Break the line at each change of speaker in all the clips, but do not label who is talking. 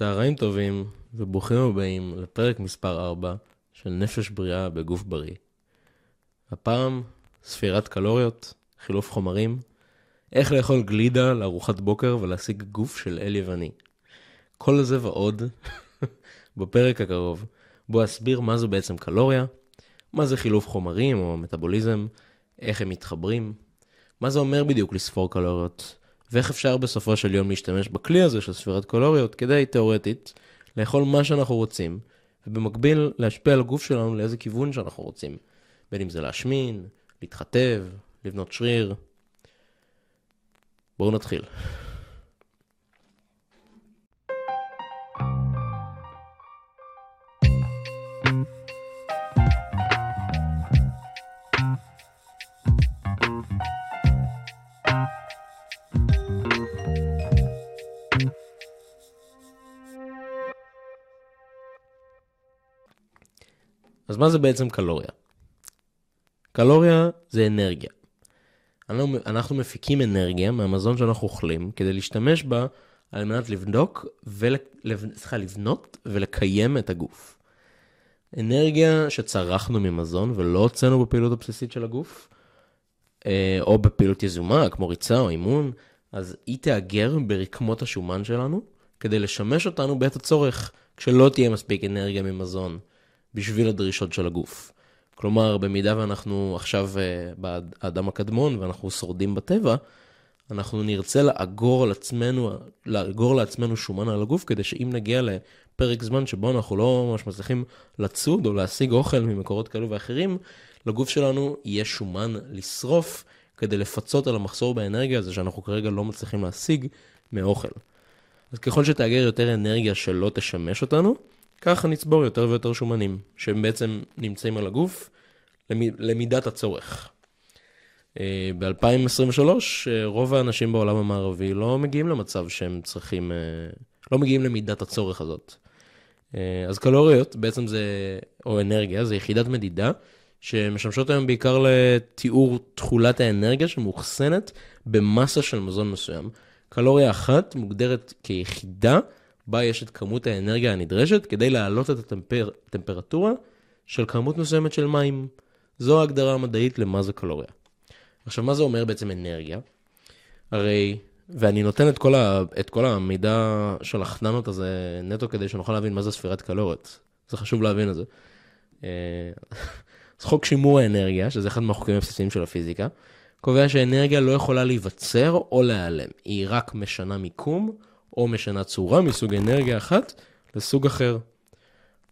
צהריים טובים וברוכים הבאים לפרק מספר 4 של נפש בריאה בגוף בריא. הפעם ספירת קלוריות, חילוף חומרים, איך לאכול גלידה לארוחת בוקר ולהשיג גוף של אל יווני. כל זה ועוד בפרק הקרוב, בו אסביר מה זו בעצם קלוריה, מה זה חילוף חומרים או מטאבוליזם, איך הם מתחברים, מה זה אומר בדיוק לספור קלוריות, ואיך אפשר בסופו של יום להשתמש בכלי הזה של ספירת קלוריות כדי, תאורטית, לאכול מה שאנחנו רוצים, ובמקביל להשפיע על הגוף שלנו לאיזה כיוון שאנחנו רוצים. בין אם זה להשמין, להתחתב, לבנות שריר. בואו נתחיל. אז מה זה בעצם קלוריה? קלוריה זה אנרגיה. אנחנו, אנחנו מפיקים אנרגיה מהמזון שאנחנו אוכלים כדי להשתמש בה על מנת לבדוק, ול, סליחה, לבנות ולקיים את הגוף. אנרגיה שצרכנו ממזון ולא הוצאנו בפעילות הבסיסית של הגוף, אה, או בפעילות יזומה כמו ריצה או אימון, אז היא תאגר ברקמות השומן שלנו כדי לשמש אותנו בעת הצורך, כשלא תהיה מספיק אנרגיה ממזון. בשביל הדרישות של הגוף. כלומר, במידה ואנחנו עכשיו uh, באדם הקדמון ואנחנו שורדים בטבע, אנחנו נרצה לאגור על עצמנו, לאגור לעצמנו שומן על הגוף, כדי שאם נגיע לפרק זמן שבו אנחנו לא ממש מצליחים לצוד או להשיג אוכל ממקורות כאלו ואחרים, לגוף שלנו יהיה שומן לשרוף, כדי לפצות על המחסור באנרגיה הזה שאנחנו כרגע לא מצליחים להשיג מאוכל. אז ככל שתאגר יותר אנרגיה שלא תשמש אותנו, ככה נצבור יותר ויותר שומנים, שהם בעצם נמצאים על הגוף למידת הצורך. אה, ב-2023, אה, רוב האנשים בעולם המערבי לא מגיעים למצב שהם צריכים, אה, לא מגיעים למידת הצורך הזאת. אז קלוריות, בעצם זה, או אנרגיה, זה יחידת מדידה שמשמשות היום בעיקר לתיאור תכולת האנרגיה שמאוחסנת במסה של מזון מסוים. קלוריה אחת מוגדרת כיחידה בה יש את כמות האנרגיה הנדרשת כדי להעלות את הטמפרטורה של כמות מסוימת של מים. זו ההגדרה המדעית למה זה קלוריה. עכשיו, מה זה אומר בעצם אנרגיה? הרי, ואני נותן את כל, ה, את כל המידע של החננות הזה נטו כדי שנוכל להבין מה זה ספירת קלוריות. זה חשוב להבין את זה. אה, אז חוק שימור האנרגיה, שזה אחד מהחוקים הבסיסיים של הפיזיקה, קובע שאנרגיה לא יכולה להיווצר או להיעלם. היא רק משנה מיקום או משנה צורה מסוג אנרגיה אחת לסוג אחר.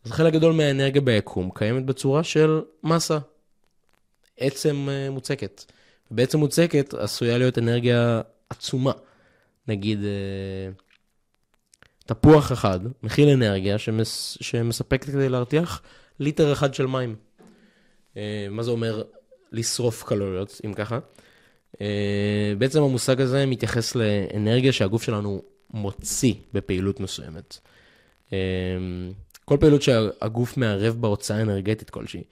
אז חלק גדול מהאנרגיה ביקום קיימת בצורה של מסה, עצם אה, מוצקת. בעצם מוצקת עשויה להיות אנרגיה עצומה. נגיד, אה, תפוח אחד מכיל אנרגיה שמס, שמספקת כדי להרתיח ליטר אחד של מים. אה, מה זה אומר לשרוף קלוריות, אם ככה? בעצם המושג הזה מתייחס לאנרגיה שהגוף שלנו מוציא בפעילות מסוימת. אמ, כל פעילות שהגוף מערב בהוצאה אנרגטית כלשהי.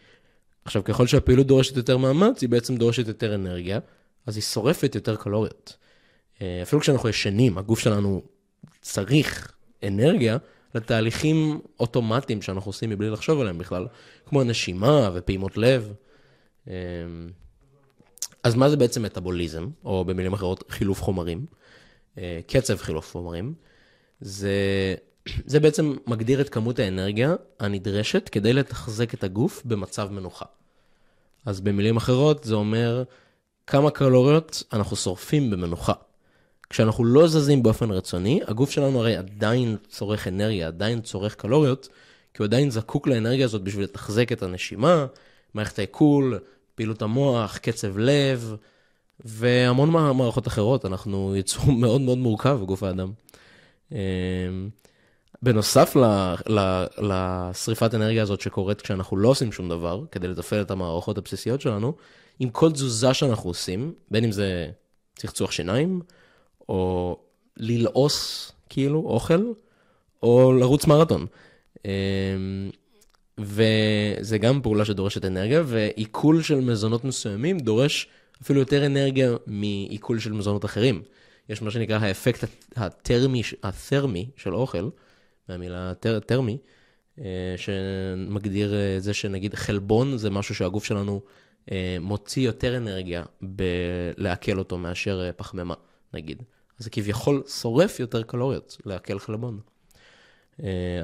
עכשיו, ככל שהפעילות דורשת יותר מאמץ, היא בעצם דורשת יותר אנרגיה, אז היא שורפת יותר קלוריות. אה, אפילו כשאנחנו ישנים, הגוף שלנו צריך אנרגיה לתהליכים אוטומטיים שאנחנו עושים מבלי לחשוב עליהם בכלל, כמו נשימה ופעימות לב. אמ, אז מה זה בעצם מטאבוליזם, או במילים אחרות, חילוף חומרים? אה, קצב חילוף חומרים, זה, זה בעצם מגדיר את כמות האנרגיה הנדרשת כדי לתחזק את הגוף במצב מנוחה. אז במילים אחרות זה אומר כמה קלוריות אנחנו שורפים במנוחה. כשאנחנו לא זזים באופן רצוני, הגוף שלנו הרי עדיין צורך אנרגיה, עדיין צורך קלוריות, כי הוא עדיין זקוק לאנרגיה הזאת בשביל לתחזק את הנשימה, מערכת העיכול, פעילות המוח, קצב לב, והמון מערכות אחרות, אנחנו יצור מאוד מאוד מורכב בגוף האדם. אמ, בנוסף לשריפת אנרגיה הזאת שקורית כשאנחנו לא עושים שום דבר, כדי לתפעל את המערכות הבסיסיות שלנו, עם כל תזוזה שאנחנו עושים, בין אם זה צחצוח שיניים, או ללעוס כאילו אוכל, או לרוץ מרתון. אמ, וזה גם פעולה שדורשת אנרגיה, ועיכול של מזונות מסוימים דורש אפילו יותר אנרגיה מעיכול של מזונות אחרים. יש מה שנקרא האפקט הטרמי, התרמי של אוכל, מהמילה טר, טרמי, אה, שמגדיר אה, זה שנגיד חלבון זה משהו שהגוף שלנו אה, מוציא יותר אנרגיה בלעכל אותו מאשר פחמימה, נגיד. אז זה כביכול שורף יותר קלוריות, לעכל חלבון.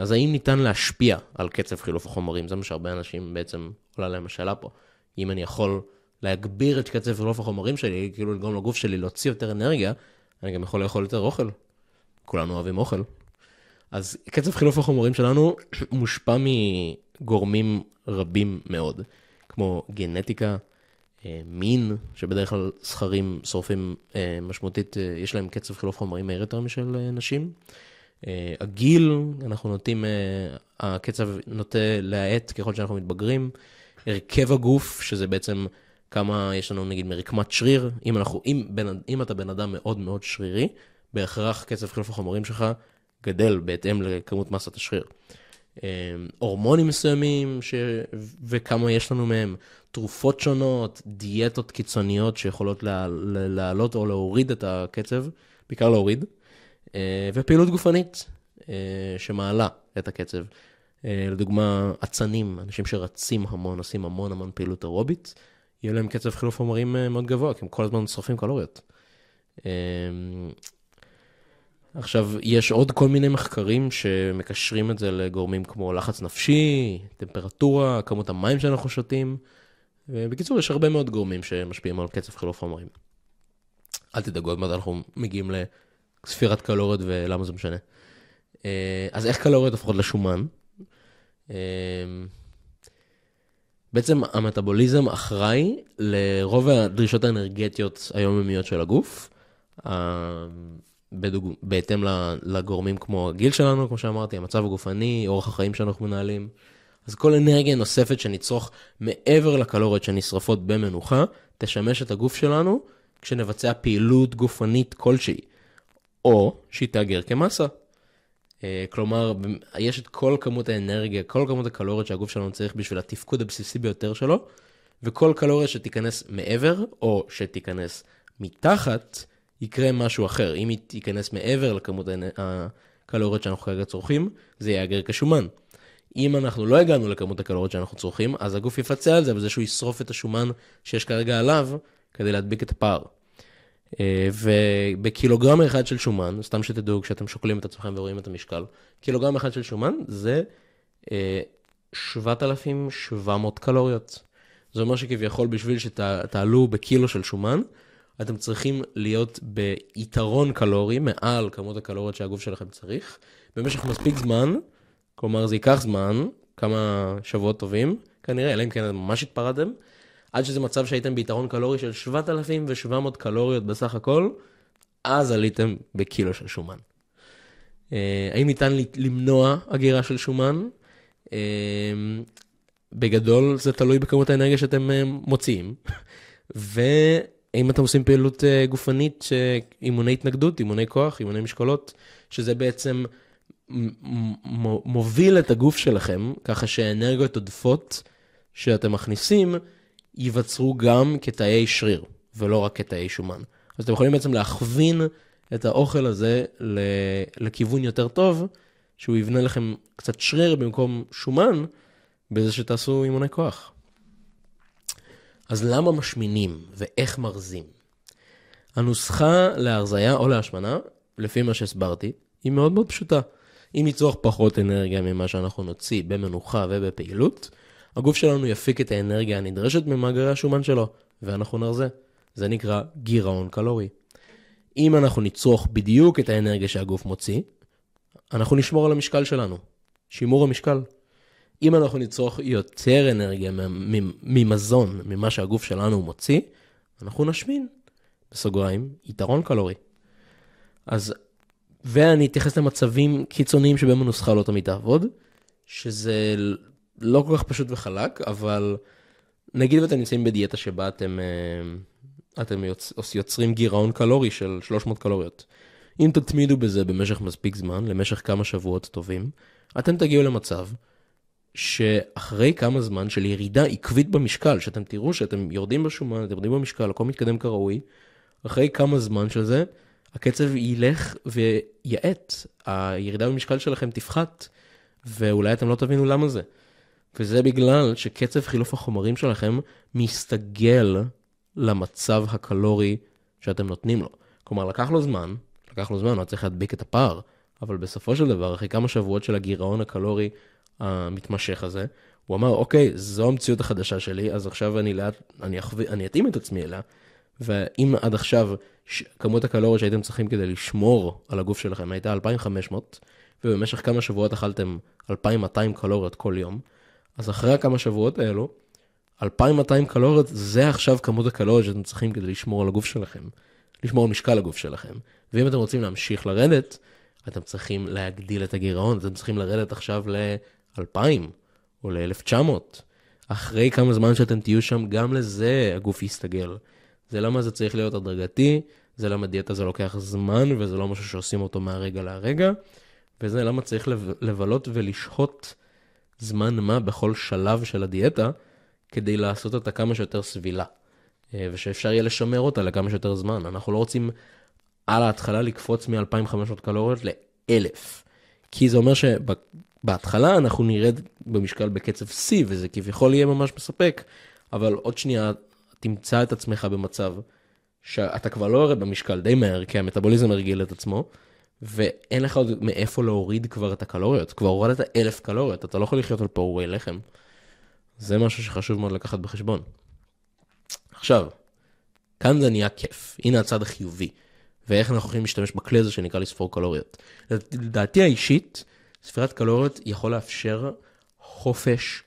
אז האם ניתן להשפיע על קצב חילוף החומרים? זה מה שהרבה אנשים בעצם עולה להם השאלה פה. אם אני יכול להגביר את קצב חילוף החומרים שלי, כאילו לגרום לגוף שלי להוציא יותר אנרגיה, אני גם יכול לאכול יותר אוכל. כולנו אוהבים אוכל. אז קצב חילוף החומרים שלנו מושפע מגורמים רבים מאוד, כמו גנטיקה, אה, מין, שבדרך כלל זכרים שורפים אה, משמעותית, אה, יש להם קצב חילוף חומרים מהיר יותר משל נשים. הגיל, אנחנו נוטים, הקצב נוטה להאט ככל שאנחנו מתבגרים. הרכב הגוף, שזה בעצם כמה יש לנו נגיד מרקמת שריר, אם, אנחנו, אם, בין, אם אתה בן אדם מאוד מאוד שרירי, בהכרח קצב חילוף החומרים שלך גדל בהתאם לכמות מסת השריר. הורמונים מסוימים ש... וכמה יש לנו מהם, תרופות שונות, דיאטות קיצוניות שיכולות להעלות או להוריד את הקצב, בעיקר להוריד, אה, ופעילות גופנית אה, שמעלה את הקצב. אה, לדוגמה, אצנים, אנשים שרצים המון, עושים המון המון פעילות אירובית, יהיה להם קצב חילוף חומרים מאוד גבוה, כי הם כל הזמן שורפים קלוריות. עכשיו, יש עוד כל מיני מחקרים שמקשרים את זה לגורמים כמו לחץ נפשי, טמפרטורה, כמות המים שאנחנו שותים. ובקיצור, יש הרבה מאוד גורמים שמשפיעים על קצב חילוף חומרים. אל תדאגו, עוד מעט אנחנו מגיעים לספירת קלוריות ולמה זה משנה. אה, אז איך קלוריות הופכות לשומן? אה, בעצם המטאבוליזם אחראי לרוב הדרישות האנרגטיות היומיומיות של הגוף. בדוג... בהתאם לגורמים כמו הגיל שלנו, כמו שאמרתי, המצב הגופני, אורח החיים שאנחנו מנהלים. אז כל אנרגיה נוספת שנצרוך מעבר לקלוריות שנשרפות במנוחה, תשמש את הגוף שלנו כשנבצע פעילות גופנית כלשהי, או שהיא תאגר כמסה. אה, כלומר, יש את כל כמות האנרגיה, כל כמות הקלוריות שהגוף שלנו צריך בשביל התפקוד הבסיסי ביותר שלו, וכל קלוריה שתיכנס מעבר, או שתיכנס מתחת, יקרה משהו אחר. אם היא תיכנס מעבר לכמות הקלוריות שאנחנו כרגע צורכים, זה ייאגר כשומן. אם אנחנו לא הגענו לכמות הקלוריות שאנחנו צורכים, אז הגוף יפצה על זה בזה שהוא ישרוף את השומן שיש כרגע עליו, כדי להדביק את הפער. אה, ובקילוגרם אחד של שומן, סתם שתדעו כשאתם שוקלים את עצמכם ורואים את המשקל, קילוגרם אחד של שומן זה 7,700 אה, קלוריות. זה אומר שכביכול בשביל שתעלו בקילו של שומן, אתם צריכים להיות ביתרון קלורי מעל כמות הקלוריות שהגוף שלכם צריך, במשך מספיק זמן, כלומר זה ייקח זמן, כמה שבועות טובים, כנראה, אלא אם כן ממש התפרדתם, עד שזה מצב שהייתם ביתרון קלורי של 7,700 קלוריות בסך הכל, אז עליתם בקילו של שומן. אה, האם ניתן למנוע הגירה של שומן? אה, בגדול זה תלוי בכמות האנרגיה שאתם אה, מוציאים. ואם אתם עושים פעילות גופנית, אימוני התנגדות, אימוני כוח, אימוני משקולות, שזה בעצם מוביל את הגוף שלכם, ככה שהאנרגיות עודפות שאתם מכניסים, ייווצרו גם כתאי שריר, ולא רק כתאי שומן. אז אתם יכולים בעצם להכווין את האוכל הזה לכיוון יותר טוב, שהוא יבנה לכם קצת שריר במקום שומן, בזה שתעשו אימוני כוח. אז למה משמינים ואיך מרזים? הנוסחה להרזייה או להשמנה, לפי מה שהסברתי, היא מאוד מאוד פשוטה. אם נצרוך פחות אנרגיה ממה שאנחנו נוציא במנוחה ובפעילות, הגוף שלנו יפיק את האנרגיה הנדרשת ממאגרי השומן שלו, ואנחנו נרזה. זה נקרא גירעון קלורי. אם אנחנו נצרוך בדיוק את האנרגיה שהגוף מוציא, אנחנו נשמור על המשקל שלנו. שימור המשקל. אם אנחנו נצרוך יותר אנרגיה ממזון, ממה שהגוף שלנו מוציא, אנחנו נשמין. בסוגריים, יתרון קלורי. אז ואני אתייחס למצבים קיצוניים שבהם הנוסחה לא תמיד תעבוד, שזה לא כל כך פשוט וחלק, אבל נגיד ואתם נמצאים בדיאטה שבה אתם, אה, אתם יוצ... יוצרים גירעון קלורי של 300 קלוריות. אם תתמידו בזה במשך מספיק זמן, למשך כמה שבועות טובים, אתם תגיעו למצב שאחרי כמה זמן של ירידה עקבית במשקל, שאתם תראו שאתם יורדים בשומן, אתם יורדים במשקל, הכל מתקדם כראוי, אחרי כמה זמן של זה, הקצב ילך ויאט, הירידה במשקל שלכם תפחת, ואולי אתם לא תבינו למה זה. וזה בגלל שקצב חילוף החומרים שלכם מסתגל למצב הקלורי שאתם נותנים לו. כלומר, לקח לו זמן, לקח לו זמן, הוא צריך להדביק את הפער, אבל בסופו של דבר, אחרי כמה שבועות של הגירעון הקלורי המתמשך הזה, הוא אמר, אוקיי, זו המציאות החדשה שלי, אז עכשיו אני לאט, אני, אחו... אני אתאים את עצמי אליה, ואם עד עכשיו ש... כמות הקלוריות שהייתם צריכים כדי לשמור על הגוף שלכם הייתה 2,500, ובמשך כמה שבועות אכלתם 2,200 קלוריות כל יום, אז אחרי הכמה שבועות האלו, 2,200 קלוריות זה עכשיו כמות הקלוריות שאתם צריכים כדי לשמור על הגוף שלכם, לשמור על משקל הגוף שלכם. ואם אתם רוצים להמשיך לרדת, אתם צריכים להגדיל את הגירעון, אתם צריכים לרדת עכשיו ל-2,000 או ל-1,900. אחרי כמה זמן שאתם תהיו שם, גם לזה הגוף יסתגל. זה למה זה צריך להיות הדרגתי, זה למה דיאטה זה לוקח זמן, וזה לא משהו שעושים אותו מהרגע להרגע, וזה למה צריך לבלות ולשהות זמן מה בכל שלב של הדיאטה, כדי לעשות אותה כמה שיותר סבילה, אה, ושאפשר יהיה לשמר אותה לכמה שיותר זמן. אנחנו לא רוצים על ההתחלה לקפוץ מ-2,500 קלוריות ל-1,000, כי זה אומר שבהתחלה אנחנו נרד במשקל בקצב C, וזה כביכול יהיה ממש מספק, אבל עוד שנייה תמצא את עצמך במצב שאתה כבר לא יורד במשקל די מהר, כי המטאבוליזם הרגיל את עצמו, ואין לך עוד מאיפה להוריד כבר את הקלוריות. כבר הורדת אלף קלוריות, אתה לא יכול לחיות על פעורי לחם. זה משהו שחשוב מאוד לקחת בחשבון. עכשיו, כאן זה נהיה כיף, הנה הצד החיובי, ואיך אנחנו יכולים להשתמש בכלי הזה שנקרא לספור קלוריות. לדעתי האישית, ספירת קלוריות יכול לאפשר חופש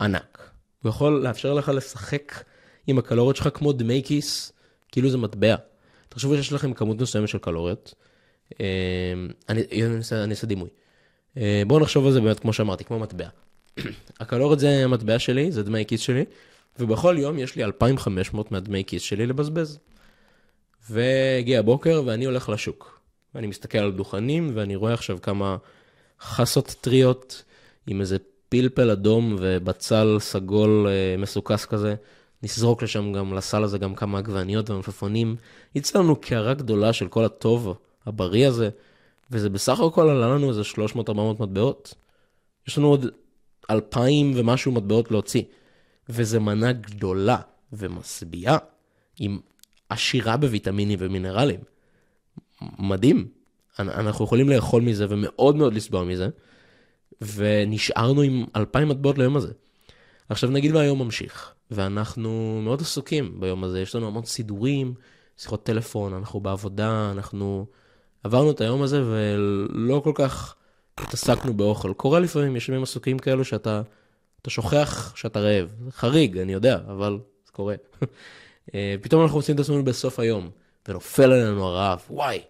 ענק. הוא יכול לאפשר לך לשחק עם הקלוריות שלך כמו דמי כיס, כאילו זה מטבע. תחשבו שיש לכם כמות מסוימת של קלוריות, אה, אני, אני אעשה דימוי. אה, בואו נחשוב על זה באמת כמו שאמרתי, כמו מטבע. הקלוריות זה המטבע שלי, זה דמי כיס שלי, ובכל יום יש לי 2,500 מהדמי כיס שלי לבזבז. והגיע הבוקר ואני הולך לשוק. ואני מסתכל על דוכנים ואני רואה עכשיו כמה חסות טריות עם איזה פלפל אדום ובצל סגול אה, מסוכס כזה. נזרוק לשם גם, לסל הזה גם כמה עגבניות ומפפונים. יצא לנו קערה גדולה של כל הטוב הבריא הזה, וזה בסך הכל עלה לנו איזה 300-400 מטבעות. יש לנו עוד 2,000 ומשהו מטבעות להוציא. וזה מנה גדולה ומשביעה, עם עשירה בוויטמינים ומינרלים. מדהים. אנחנו יכולים לאכול מזה ומאוד מאוד לסבוע מזה, ונשארנו עם 2,000 מטבעות ליום הזה. עכשיו נגיד והיום ממשיך, ואנחנו מאוד עסוקים ביום הזה, יש לנו המון סידורים, שיחות טלפון, אנחנו בעבודה, אנחנו עברנו את היום הזה ולא כל כך התעסקנו באוכל. קורה לפעמים, יש ימים עסוקים כאלו שאתה אתה שוכח שאתה רעב. חריג, אני יודע, אבל זה קורה. אה, פתאום אנחנו מוצאים את עצמנו בסוף היום, ונופל עלינו הרעב. וואי,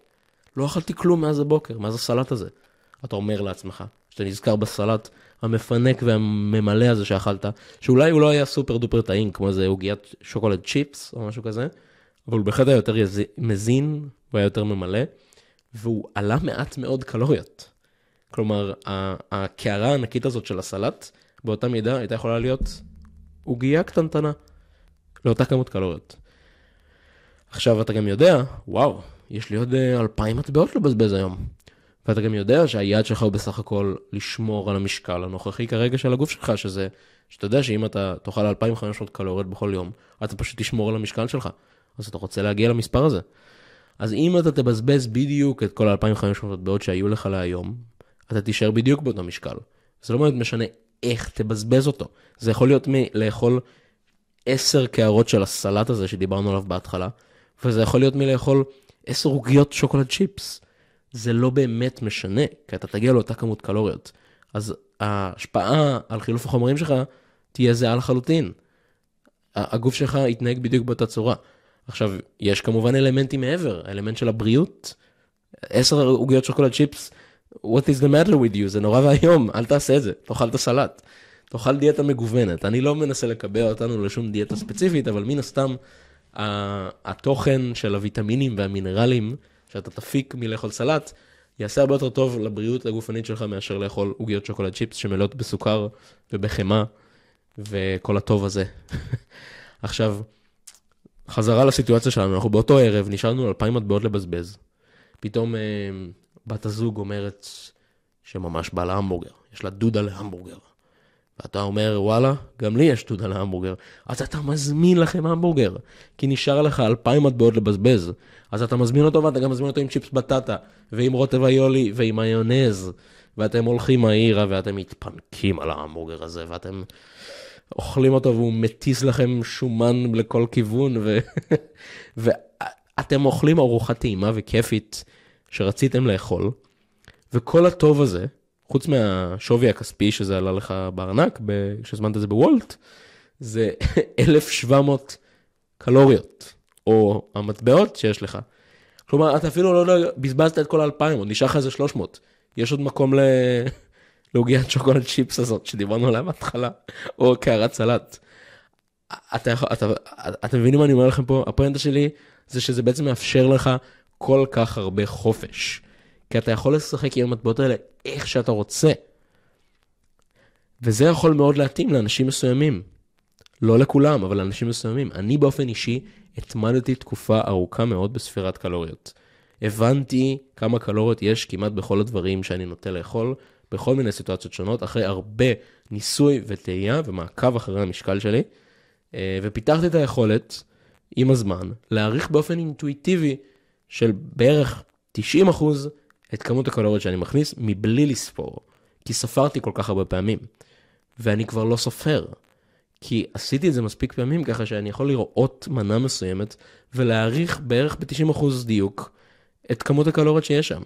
לא אכלתי כלום מאז הבוקר, מאז הסלט הזה. אתה אומר לעצמך, שאתה נזכר בסלט המפנק והממלא הזה שאכלת, שאולי הוא לא היה סופר דופר טעים, כמו איזה עוגיית שוקולד צ'יפס או משהו כזה, אבל הוא בהחלט היה יותר מזין, הוא היה יותר ממלא, והוא עלה מעט מאוד קלוריות. כלומר, הקערה הענקית הזאת של הסלט, באותה מידה הייתה יכולה להיות עוגייה קטנטנה, לאותה כמות קלוריות. עכשיו אתה גם יודע, וואו, יש לי עוד אה, אלפיים מטבעות לבזבז היום. ואתה גם יודע שהיעד שלך הוא בסך הכל לשמור על המשקל הנוכחי כרגע של הגוף שלך, שזה, שאתה יודע שאם אתה תאכל 2,500 קלוריות בכל יום, אתה פשוט תשמור על המשקל שלך. אז אתה רוצה להגיע למספר הזה. אז אם אתה תבזבז בדיוק את כל ה-2,500 מטבעות שהיו לך להיום, אתה תישאר בדיוק באותו משקל. זה לא באמת משנה איך תבזבז אותו. זה יכול להיות מלאכול 10 קערות של הסלט הזה שדיברנו עליו בהתחלה, וזה יכול להיות מלאכול 10 עוגיות שוקולד צ'יפס. זה לא באמת משנה, כי אתה תגיע לאותה כמות קלוריות. אז ההשפעה על חילוף החומרים שלך תהיה זהה לחלוטין. הגוף שלך יתנהג בדיוק באותה צורה. עכשיו, יש כמובן אלמנטים מעבר, האלמנט של הבריאות. 10 עוגיות שוקולד צ'יפס, what is the matter with you, זה נורא ואיום, אל תעשה את זה, תאכל את הסלט. תאכל דיאטה מגוונת. אני לא מנסה לקבע אותנו לשום דיאטה ספציפית, אבל מן הסתם, התוכן של הוויטמינים והמינרלים שאתה תפיק מלאכול סלט, יעשה הרבה יותר טוב לבריאות הגופנית שלך מאשר לאכול עוגיות שוקולד צ'יפס שמלאות בסוכר ובחמאה וכל הטוב הזה. עכשיו, חזרה לסיטואציה שלנו, אנחנו באותו ערב נשארנו 2,000 מטבעות לבזבז, פתאום אה, בת הזוג אומרת שממש בא להמבורגר, יש לה דודה להמבורגר. ואתה אומר, וואלה, גם לי יש דודה להמבורגר. אז אתה מזמין לכם המבורגר, כי נשאר לך אלפיים מטבעות לבזבז. אז אתה מזמין אותו ואתה גם מזמין אותו עם צ'יפס בטטה, ועם רוטב איולי, ועם מיונז. ואתם הולכים העירה ואתם מתפנקים על ההמבורגר הזה, ואתם אוכלים אותו והוא מטיס לכם שומן לכל כיוון, ו... ואתם אוכלים ארוחה טעימה וכיפית שרציתם לאכול, וכל הטוב הזה, חוץ מהשווי הכספי שזה עלה לך בארנק, כשהזמנת את זה בוולט, זה 1,700 קלוריות, או המטבעות שיש לך. כלומר, אתה אפילו לא בזבזת את כל האלפיים, עוד נשאר לך איזה 300. יש עוד מקום ל... לעוגיית שוקולד צ'יפס הזאת שדיברנו עליה בהתחלה, או קערת סלט. אתה יכול, אתה, אתם מבינים מה אני אומר לכם פה? הפואנטה שלי זה שזה בעצם מאפשר לך כל כך הרבה חופש. כי אתה יכול לשחק עם המטבעות האלה איך שאתה רוצה. וזה יכול מאוד להתאים לאנשים מסוימים. לא לכולם, אבל לאנשים מסוימים. אני באופן אישי התמדתי תקופה ארוכה מאוד בספירת קלוריות. הבנתי כמה קלוריות יש כמעט בכל הדברים שאני נוטה לאכול, בכל מיני סיטואציות שונות, אחרי הרבה ניסוי וטעייה ומעקב אחרי המשקל שלי, אה, ופיתחתי את היכולת, עם הזמן, להעריך באופן אינטואיטיבי של בערך 90 אחוז את כמות הקלוריות שאני מכניס מבלי לספור, כי ספרתי כל כך הרבה פעמים, ואני כבר לא סופר. כי עשיתי את זה מספיק פעמים ככה שאני יכול לראות מנה מסוימת ולהעריך בערך ב-90% דיוק את כמות הקלוריות שיש שם.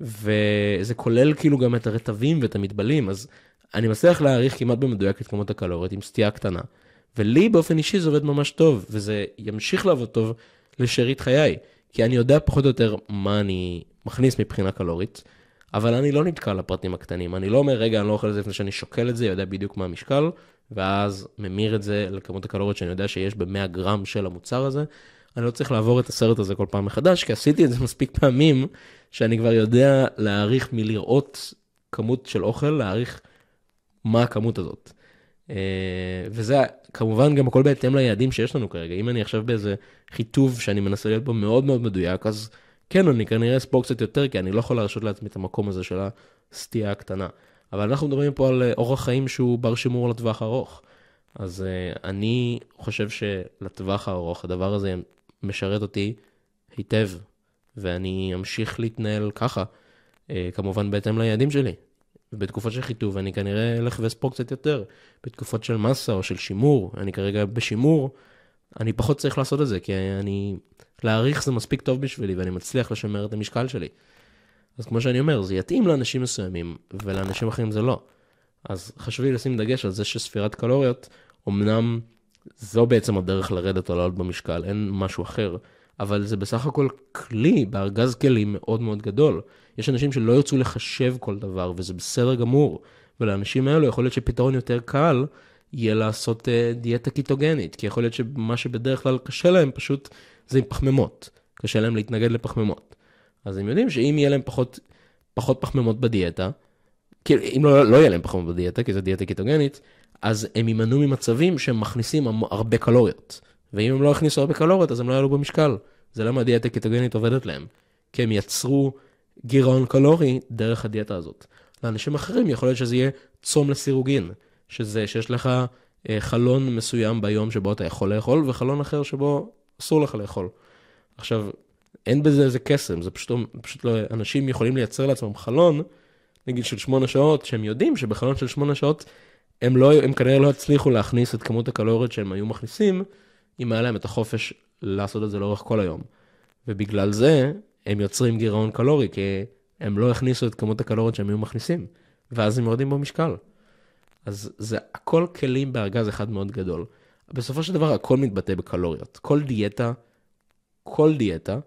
וזה כולל כאילו גם את הרטבים ואת המטבלים, אז אני מצליח להעריך כמעט במדויק את כמות הקלוריות עם סטייה קטנה. ולי באופן אישי זה עובד ממש טוב, וזה ימשיך לעבוד טוב לשארית חיי. כי אני יודע פחות או יותר מה אני מכניס מבחינה קלורית, אבל אני לא נתקע לפרטים הקטנים. אני לא אומר, רגע, אני לא אוכל את זה לפני שאני שוקל את זה, יודע בדיוק מה המשקל, ואז ממיר את זה לכמות הקלוריות שאני יודע שיש ב-100 גרם של המוצר הזה. אני לא צריך לעבור את הסרט הזה כל פעם מחדש, כי עשיתי את זה מספיק פעמים, שאני כבר יודע להעריך מלראות כמות של אוכל, להעריך מה הכמות הזאת. אה, וזה כמובן גם הכל בהתאם ליעדים שיש לנו כרגע. אם אני עכשיו באיזה חיטוב שאני מנסה להיות בו מאוד מאוד מדויק, אז כן, אני כנראה אספור קצת יותר, כי אני לא יכול להרשות לעצמי את המקום הזה של הסטייה הקטנה. אבל אנחנו מדברים פה על אה, אורח חיים שהוא בר שימור לטווח ארוך. אז uh, אני חושב שלטווח הארוך הדבר הזה משרת אותי היטב, ואני אמשיך להתנהל ככה, uh, כמובן בהתאם ליעדים שלי. ובתקופות של חיטוב אני כנראה אלך ואספור קצת יותר. בתקופות של מסה או של שימור, אני כרגע בשימור, אני פחות צריך לעשות את זה, כי אני... להעריך זה מספיק טוב בשבילי, ואני מצליח לשמר את המשקל שלי. אז כמו שאני אומר, זה יתאים לאנשים מסוימים, ולאנשים אחרים זה לא. אז חשוב לי לשים דגש על זה שספירת קלוריות, אמנם זו בעצם הדרך לרדת או לעלות במשקל, אין משהו אחר, אבל זה בסך הכל כלי בארגז כלים מאוד מאוד גדול. יש אנשים שלא ירצו לחשב כל דבר, וזה בסדר גמור. ולאנשים האלו יכול להיות שפתרון יותר קל יהיה לעשות uh, דיאטה קיטוגנית, כי יכול להיות שמה שבדרך כלל קשה להם פשוט זה עם פחמימות. קשה להם להתנגד לפחמימות. אז הם יודעים שאם יהיה להם פחות, פחות פחמימות בדיאטה, כאילו אם לא, לא יהיה להם פחמימות בדיאטה, כי זו דיאטה קיטוגנית, אז הם יימנעו ממצבים שהם מכניסים הרבה קלוריות. ואם הם לא יכניסו הרבה קלוריות, אז הם לא יעלו במשקל. זה למה הדיאטה קיטוגנית עובדת להם. כי הם יצרו גירעון קלורי דרך הדיאטה הזאת. לאנשים אחרים יכול להיות שזה יהיה צום לסירוגין, שזה שיש לך אה, חלון מסוים ביום שבו אתה יכול לאכול, וחלון אחר שבו אסור לך לאכול. עכשיו, אין בזה איזה קסם, זה פשוט, פשוט לא, אנשים יכולים לייצר לעצמם חלון, נגיד של שמונה שעות, שהם יודעים שבחלון של שמונה שעות, הם, לא, הם כנראה לא יצליחו להכניס את כמות הקלוריות שהם היו מכניסים, אם היה להם את החופש לעשות את זה לאורך כל היום. ובגלל זה, הם יוצרים גירעון קלורי, כי הם לא הכניסו את כמות הקלוריות שהם היו מכניסים, ואז הם יורדים במשקל. אז זה הכל כלים בארגז אחד מאוד גדול. בסופו של דבר הכל מתבטא בקלוריות. כל דיאטה, כל דיאטה,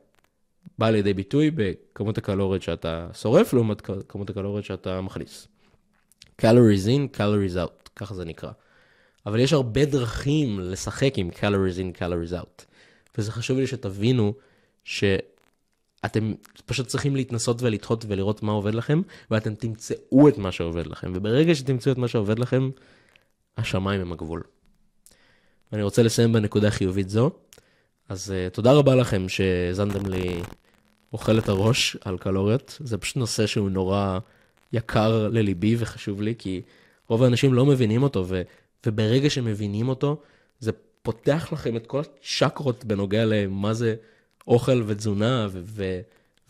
באה לידי ביטוי בכמות הקלוריות שאתה שורף לעומת כמות הקלוריות שאתה מכניס. calories in, calories out, ככה זה נקרא. אבל יש הרבה דרכים לשחק עם calories in, calories out. וזה חשוב לי שתבינו ש... אתם פשוט צריכים להתנסות ולדחות ולראות מה עובד לכם, ואתם תמצאו את מה שעובד לכם. וברגע שתמצאו את מה שעובד לכם, השמיים הם הגבול. ואני רוצה לסיים בנקודה חיובית זו. אז uh, תודה רבה לכם שהאזנתם לי אוכל את הראש על קלוריות. זה פשוט נושא שהוא נורא יקר לליבי וחשוב לי, כי רוב האנשים לא מבינים אותו, ו, וברגע שמבינים אותו, זה פותח לכם את כל הצ'קרות בנוגע למה זה אוכל ותזונה ו, ו,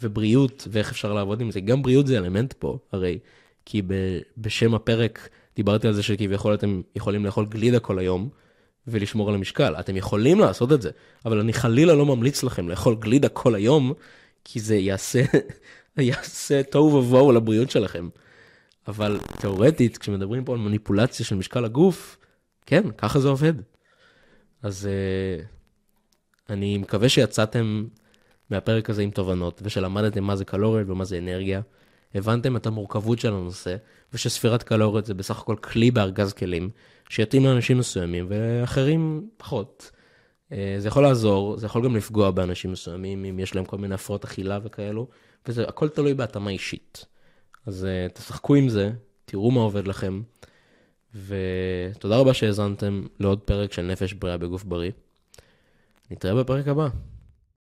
ובריאות, ואיך אפשר לעבוד עם זה. גם בריאות זה אלמנט פה, הרי, כי ב, בשם הפרק דיברתי על זה שכביכול אתם יכולים לאכול גלידה כל היום. ולשמור על המשקל. אתם יכולים לעשות את זה, אבל אני חלילה לא ממליץ לכם לאכול גלידה כל היום, כי זה יעשה, יעשה תוהו ובוהו לבריאות שלכם. אבל תאורטית, כשמדברים פה על מניפולציה של משקל הגוף, כן, ככה זה עובד. אז uh, אני מקווה שיצאתם מהפרק הזה עם תובנות, ושלמדתם מה זה קלוריות ומה זה אנרגיה. הבנתם את המורכבות של הנושא, ושספירת קלוריות זה בסך הכל כלי בארגז כלים, שיתאים לאנשים מסוימים ואחרים פחות. אה, זה יכול לעזור, זה יכול גם לפגוע באנשים מסוימים, אם יש להם כל מיני הפרעות אכילה וכאלו, וזה הכל תלוי בהתאמה אישית. אז אה, תשחקו עם זה, תראו מה עובד לכם, ותודה רבה שהאזנתם לעוד פרק של נפש בריאה בגוף בריא. נתראה בפרק הבא.